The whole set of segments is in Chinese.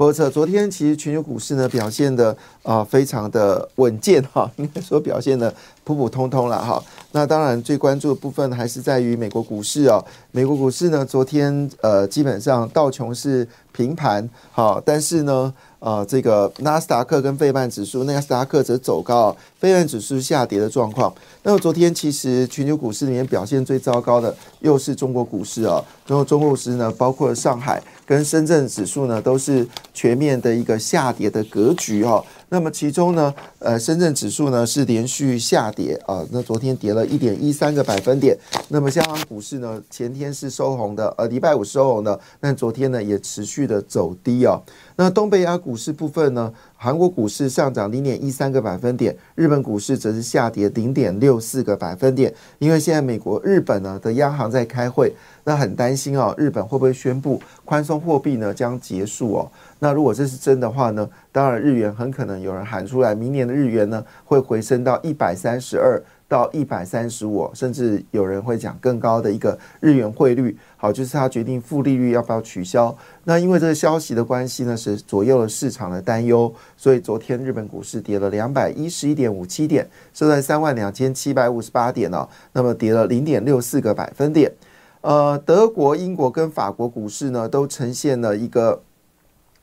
不错，昨天其实全球股市呢表现的啊非常的稳健哈，应该说表现的普普通通了哈。那当然最关注的部分还是在于美国股市哦。美国股市呢昨天呃基本上道琼是平盘好，但是呢呃这个纳斯达克跟费曼指数，纳斯达克则走高，费曼指数下跌的状况。那么昨天其实全球股市里面表现最糟糕的又是中国股市啊，然后中国股市呢包括上海。跟深圳指数呢都是全面的一个下跌的格局哈，那么其中呢，呃，深圳指数呢是连续下跌啊，那昨天跌了一点一三个百分点，那么香港股市呢前天是收红的，呃，礼拜五收红的，但昨天呢也持续的走低啊。那东北亚股市部分呢？韩国股市上涨零点一三个百分点，日本股市则是下跌零点六四个百分点。因为现在美国、日本呢的央行在开会，那很担心哦，日本会不会宣布宽松货币呢将结束哦？那如果这是真的话呢？当然日元很可能有人喊出来，明年的日元呢会回升到一百三十二。到一百三十五，甚至有人会讲更高的一个日元汇率。好，就是他决定负利率要不要取消。那因为这个消息的关系呢，是左右了市场的担忧，所以昨天日本股市跌了两百一十一点五七点，收在三万两千七百五十八点哦。那么跌了零点六四个百分点。呃，德国、英国跟法国股市呢，都呈现了一个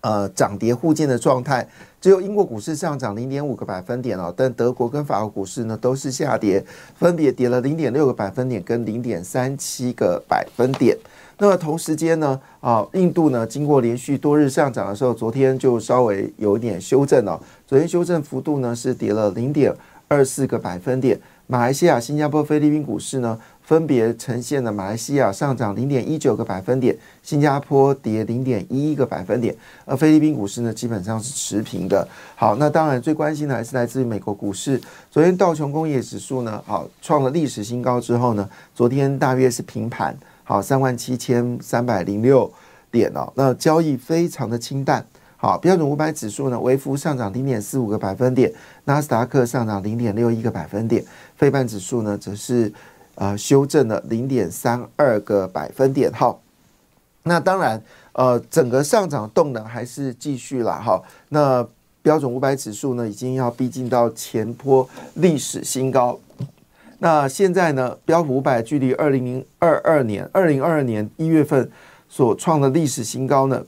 呃涨跌互见的状态。只有英国股市上涨零点五个百分点哦，但德国跟法国股市呢都是下跌，分别跌了零点六个百分点跟零点三七个百分点。那么同时间呢，啊，印度呢经过连续多日上涨的时候，昨天就稍微有一点修正了，昨天修正幅度呢是跌了零点二四个百分点。马来西亚、新加坡、菲律宾股市呢？分别呈现了马来西亚上涨零点一九个百分点，新加坡跌零点一一个百分点，而菲律宾股市呢基本上是持平的。好，那当然最关心的还是来自于美国股市。昨天道琼工业指数呢，好创了历史新高之后呢，昨天大约是平盘，好三万七千三百零六点哦。那交易非常的清淡。好，标准五百指数呢微幅上涨零点四五个百分点，纳斯达克上涨零点六一个百分点，费半指数呢则是。呃，修正了零点三二个百分点。哈，那当然，呃，整个上涨动能还是继续了。哈，那标准五百指数呢，已经要逼近到前坡历史新高。那现在呢，标普五百距离二零零二二年、二零二二年一月份所创的历史新高呢，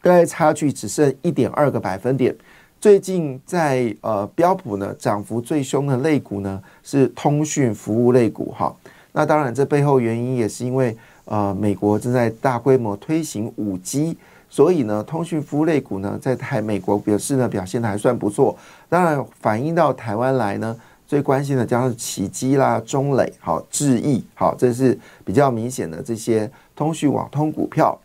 大概差距只剩一点二个百分点。最近在呃标普呢，涨幅最凶的类股呢是通讯服务类股。哈。那当然，这背后原因也是因为，呃，美国正在大规模推行五 G，所以呢，通讯服务类股呢，在台美国表示呢，表现的还算不错。当然，反映到台湾来呢，最关心的将是奇基啦、中磊、好智毅，好，这是比较明显的这些通讯网通股票。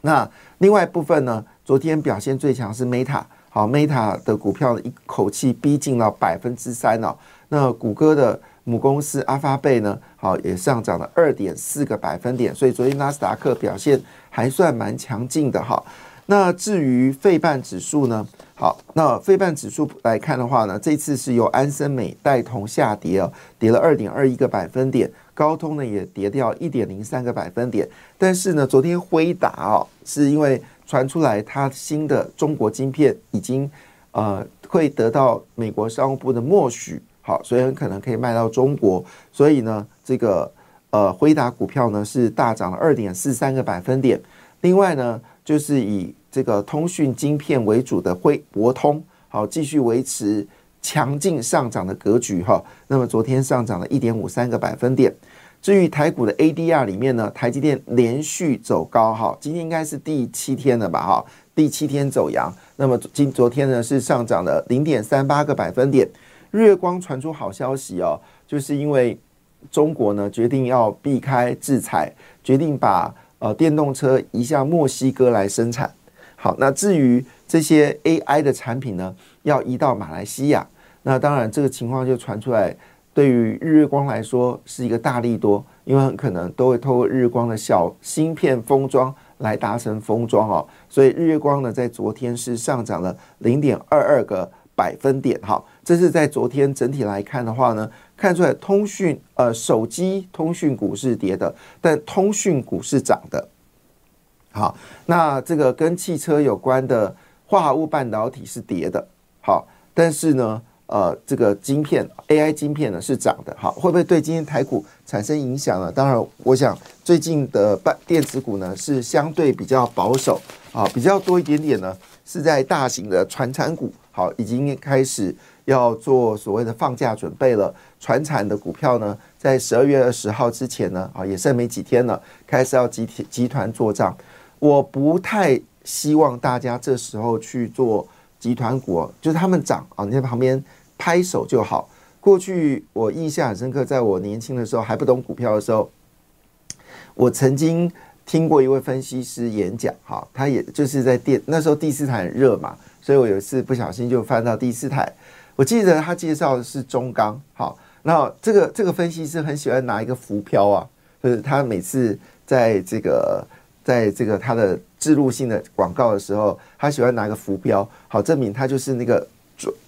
那另外部分呢，昨天表现最强是 Meta，好，Meta 的股票一口气逼近了百分之三哦。那谷歌的。母公司阿发贝呢，好也上涨了二点四个百分点，所以昨天纳斯达克表现还算蛮强劲的哈。那至于费半指数呢，好，那费半指数来看的话呢，这次是由安森美带同下跌哦，跌了二点二一个百分点，高通呢也跌掉一点零三个百分点。但是呢，昨天辉达哦，是因为传出来它新的中国晶片已经呃会得到美国商务部的默许。好，所以很可能可以卖到中国，所以呢，这个呃辉达股票呢是大涨了二点四三个百分点。另外呢，就是以这个通讯晶片为主的辉博通，好继续维持强劲上涨的格局哈。那么昨天上涨了一点五三个百分点。至于台股的 ADR 里面呢，台积电连续走高哈，今天应该是第七天了吧哈，第七天走阳。那么今昨天呢是上涨了零点三八个百分点。日月光传出好消息哦，就是因为中国呢决定要避开制裁，决定把呃电动车移向墨西哥来生产。好，那至于这些 AI 的产品呢，要移到马来西亚，那当然这个情况就传出来，对于日月光来说是一个大利多，因为很可能都会透过日光的小芯片封装来达成封装哦，所以日月光呢在昨天是上涨了零点二二个百分点哈，这是在昨天整体来看的话呢，看出来通讯呃手机通讯股是跌的，但通讯股是涨的。好，那这个跟汽车有关的化合物半导体是跌的，好，但是呢，呃，这个晶片 AI 晶片呢是涨的，好，会不会对今天台股产生影响呢？当然，我想最近的半电子股呢是相对比较保守，啊，比较多一点点呢是在大型的传产股，好，已经开始要做所谓的放假准备了。传产的股票呢，在十二月二十号之前呢，啊，也剩没几天了，开始要集体集团做账。我不太希望大家这时候去做集团股，就是他们涨啊，你在旁边拍手就好。过去我印象很深刻，在我年轻的时候还不懂股票的时候，我曾经听过一位分析师演讲，哈，他也就是在电那时候第四台很热嘛，所以我有一次不小心就翻到第四台，我记得他介绍的是中钢，好，那这个这个分析师很喜欢拿一个浮漂啊，就是他每次在这个。在这个他的植入性的广告的时候，他喜欢拿一个浮标，好证明他就是那个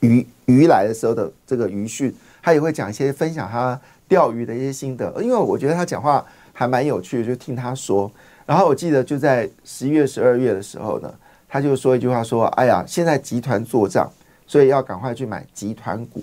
鱼鱼来的时候的这个鱼讯。他也会讲一些分享他钓鱼的一些心得，因为我觉得他讲话还蛮有趣的，就听他说。然后我记得就在十一月、十二月的时候呢，他就说一句话说：“哎呀，现在集团做账，所以要赶快去买集团股。”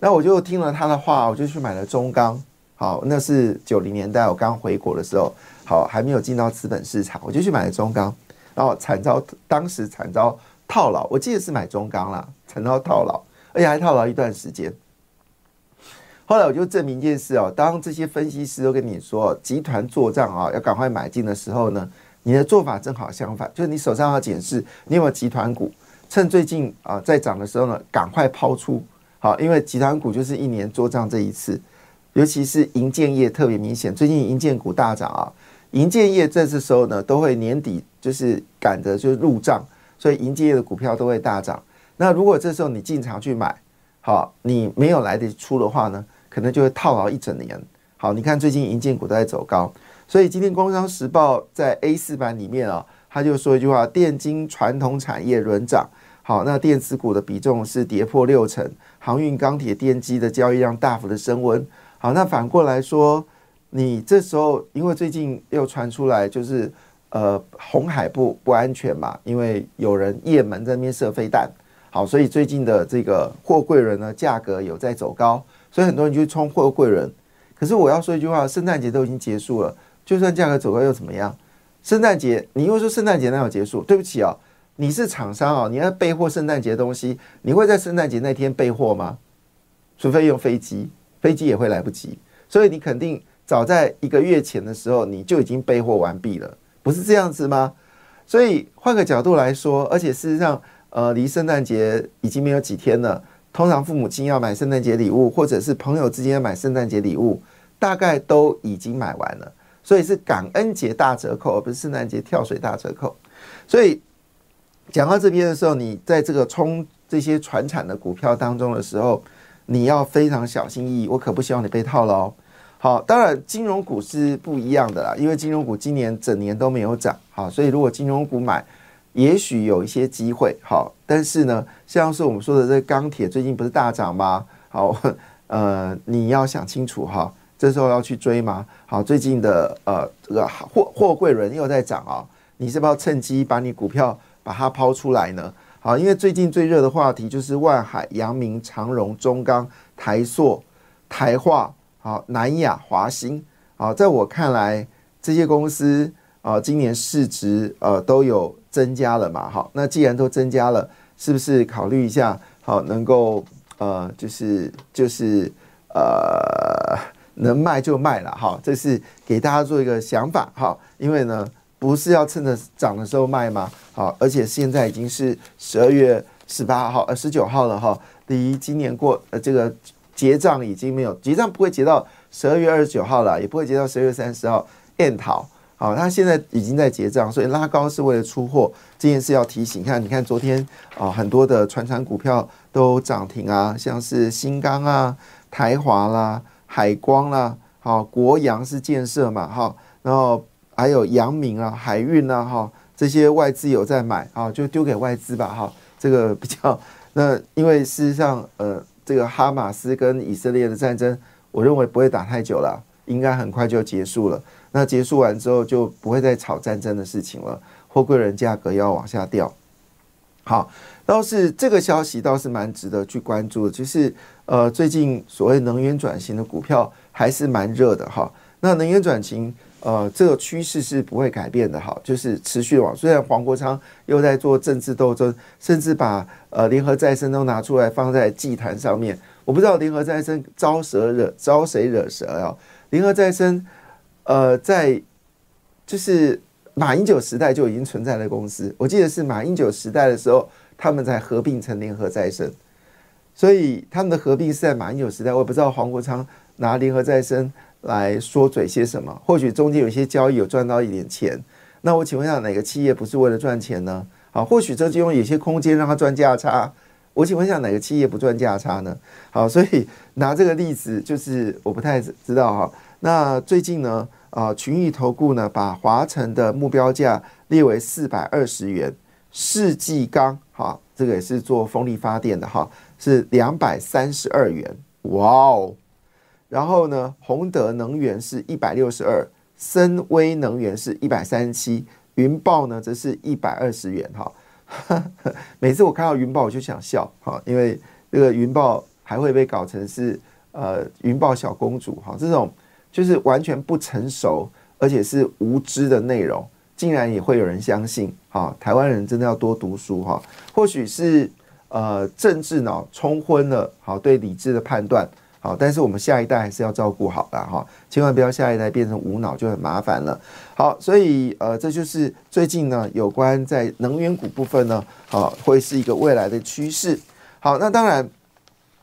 那我就听了他的话，我就去买了中钢。好，那是九零年代我刚回国的时候。好，还没有进到资本市场，我就去买了中钢，然后惨遭当时惨遭套牢。我记得是买中钢啦，惨遭套牢，而且还套牢一段时间。后来我就证明一件事哦，当这些分析师都跟你说集团做账啊，要赶快买进的时候呢，你的做法正好相反，就是你手上要检视你有没有集团股，趁最近啊在涨的时候呢，赶快抛出。好，因为集团股就是一年做账这一次，尤其是银建业特别明显，最近银建股大涨啊。银建业这次时候呢，都会年底就是赶着就入账，所以银建业的股票都会大涨。那如果这时候你进场去买，好，你没有来得及出的话呢，可能就会套牢一整年。好，你看最近银建股都在走高，所以今天《工商时报》在 A 四版里面啊，他就说一句话：电金传统产业轮涨。好，那电子股的比重是跌破六成，航运、钢铁、电机的交易量大幅的升温。好，那反过来说。你这时候，因为最近又传出来，就是呃，红海不不安全嘛，因为有人也门在那边射飞弹，好，所以最近的这个货柜人呢，价格有在走高，所以很多人就冲货柜人。可是我要说一句话，圣诞节都已经结束了，就算价格走高又怎么样？圣诞节，你又说圣诞节那要结束？对不起啊，你是厂商啊，你要备货圣诞节东西，你会在圣诞节那天备货吗？除非用飞机，飞机也会来不及，所以你肯定。早在一个月前的时候，你就已经备货完毕了，不是这样子吗？所以换个角度来说，而且事实上，呃，离圣诞节已经没有几天了。通常父母亲要买圣诞节礼物，或者是朋友之间要买圣诞节礼物，大概都已经买完了。所以是感恩节大折扣，而不是圣诞节跳水大折扣。所以讲到这边的时候，你在这个冲这些传产的股票当中的时候，你要非常小心翼翼。我可不希望你被套牢。好，当然金融股是不一样的啦，因为金融股今年整年都没有涨，好，所以如果金融股买，也许有一些机会，好，但是呢，像是我们说的这钢铁最近不是大涨吗？好，呃，你要想清楚哈，这时候要去追吗？好，最近的呃这个货货柜轮又在涨啊，你是不是要趁机把你股票把它抛出来呢？好，因为最近最热的话题就是万海、阳明、长荣、中钢、台塑、台化。好，南亚、华兴，好，在我看来，这些公司啊，今年市值呃都有增加了嘛？好，那既然都增加了，是不是考虑一下？好，能够呃，就是就是呃，能卖就卖了。好，这是给大家做一个想法。好，因为呢，不是要趁着涨的时候卖吗？好，而且现在已经是十二月十八号呃十九号了哈，离今年过呃这个。结账已经没有结账，不会结到十二月二十九号了，也不会结到十二月三十号。燕桃，好，它现在已经在结账，所以拉高是为了出货这件事要提醒。看，你看昨天啊，很多的船厂股票都涨停啊，像是新钢啊、台华啦、海光啦，好，国阳是建设嘛，哈，然后还有阳明啊、海运啊，哈，这些外资有在买啊，就丢给外资吧，哈，这个比较那，因为事实上，呃，这个哈马斯跟以色列的战争，我认为不会打太久了，应该很快就结束了。那结束完之后就不会再炒战争的事情了，货柜人价格要往下掉。好，倒是这个消息倒是蛮值得去关注的，就是呃最近所谓能源转型的股票还是蛮热的哈。那能源转型呃这个趋势是不会改变的哈，就是持续往。虽然黄国昌又在做政治斗争，甚至把呃联合再生都拿出来放在祭坛上面，我不知道联合再生招蛇惹招谁惹蛇啊？联合再生。呃，在就是马英九时代就已经存在的公司，我记得是马英九时代的时候，他们才合并成联合再生，所以他们的合并是在马英九时代。我也不知道黄国昌拿联合再生来说嘴些什么，或许中间有些交易有赚到一点钱。那我请问一下，哪个企业不是为了赚钱呢？好，或许这就用有些空间让他赚价差。我请问一下，哪个企业不赚价差呢？好，所以拿这个例子，就是我不太知道哈。那最近呢？啊，群益投顾呢，把华晨的目标价列为四百二十元，世纪钢哈，这个也是做风力发电的哈，是两百三十二元，哇哦！然后呢，宏德能源是一百六十二，森威能源是一百三十七，云豹呢则是一百二十元哈。每次我看到云豹我就想笑哈，因为这个云豹还会被搞成是呃云豹小公主哈，这种。就是完全不成熟，而且是无知的内容，竟然也会有人相信。哈，台湾人真的要多读书哈。或许是呃政治脑冲昏了，好对理智的判断，好，但是我们下一代还是要照顾好了哈，千万不要下一代变成无脑就很麻烦了。好，所以呃这就是最近呢有关在能源股部分呢，好会是一个未来的趋势。好，那当然。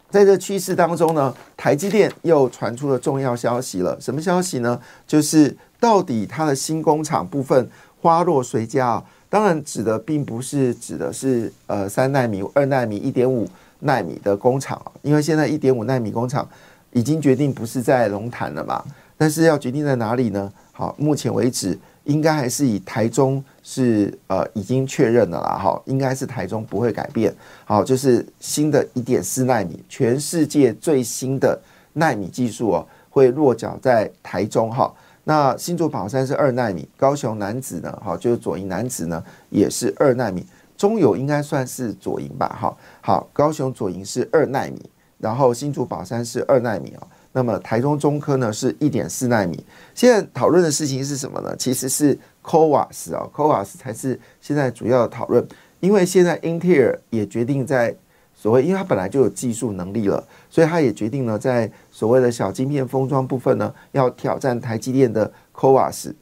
在这趋势当中呢，台积电又传出了重要消息了。什么消息呢？就是到底它的新工厂部分花落谁家啊？当然指的并不是指的是呃三纳米、二纳米、一点五纳米的工厂啊，因为现在一点五纳米工厂已经决定不是在龙潭了嘛。但是要决定在哪里呢？好，目前为止。应该还是以台中是呃已经确认了啦，哈，应该是台中不会改变，好，就是新的一点四纳米，全世界最新的纳米技术哦，会落脚在台中哈。那新竹宝山是二纳米，高雄男子呢，哈，就是左营男子呢也是二纳米，中友应该算是左营吧，哈，好，高雄左营是二纳米，然后新竹宝山是二纳米哦。那么台中中科呢是一点四纳米，现在讨论的事情是什么呢？其实是 c o a s 啊 c o a s 才是现在主要的讨论，因为现在英特尔也决定在所谓，因为它本来就有技术能力了，所以它也决定呢在所谓的小晶片封装部分呢要挑战台积电的 c o a s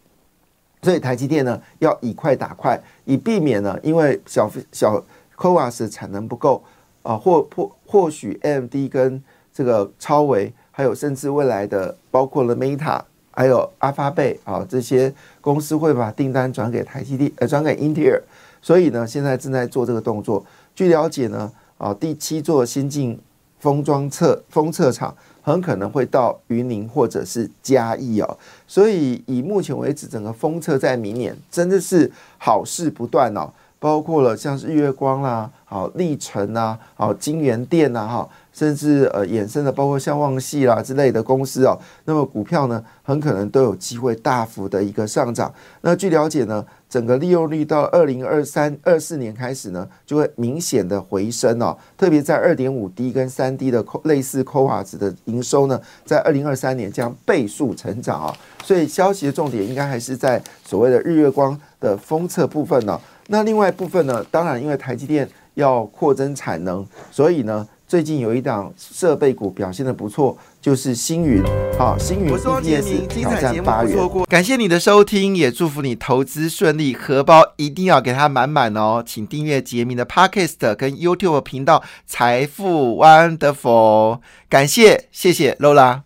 所以台积电呢要以快打快，以避免呢因为小小 c o a s 产能不够啊，或或或许 AMD 跟这个超维。还有，甚至未来的包括了 Meta，还有阿发贝啊，这些公司会把订单转给台积电，呃，转给英特尔。所以呢，现在正在做这个动作。据了解呢，啊，第七座先进封装测封测厂很可能会到云林或者是嘉义哦。所以以目前为止，整个风车在明年真的是好事不断哦。包括了像是日月光啦，好历程啊，好金源店呐，哈。甚至呃衍生的包括像旺系啦之类的公司哦，那么股票呢很可能都有机会大幅的一个上涨。那据了解呢，整个利用率到二零二三二四年开始呢，就会明显的回升哦。特别在二点五 D 跟三 D 的类似 c o a 值的营收呢，在二零二三年将倍数成长啊。所以消息的重点应该还是在所谓的日月光的封测部分呢。那另外部分呢，当然因为台积电要扩增产能，所以呢。最近有一档设备股表现的不错，就是星云。好，星云 EPS 挑战八元。感谢你的收听，也祝福你投资顺利，荷包一定要给它满满哦。请订阅杰明的 Podcast 跟 YouTube 频道财富 Wonderful。感谢，谢谢 Lola。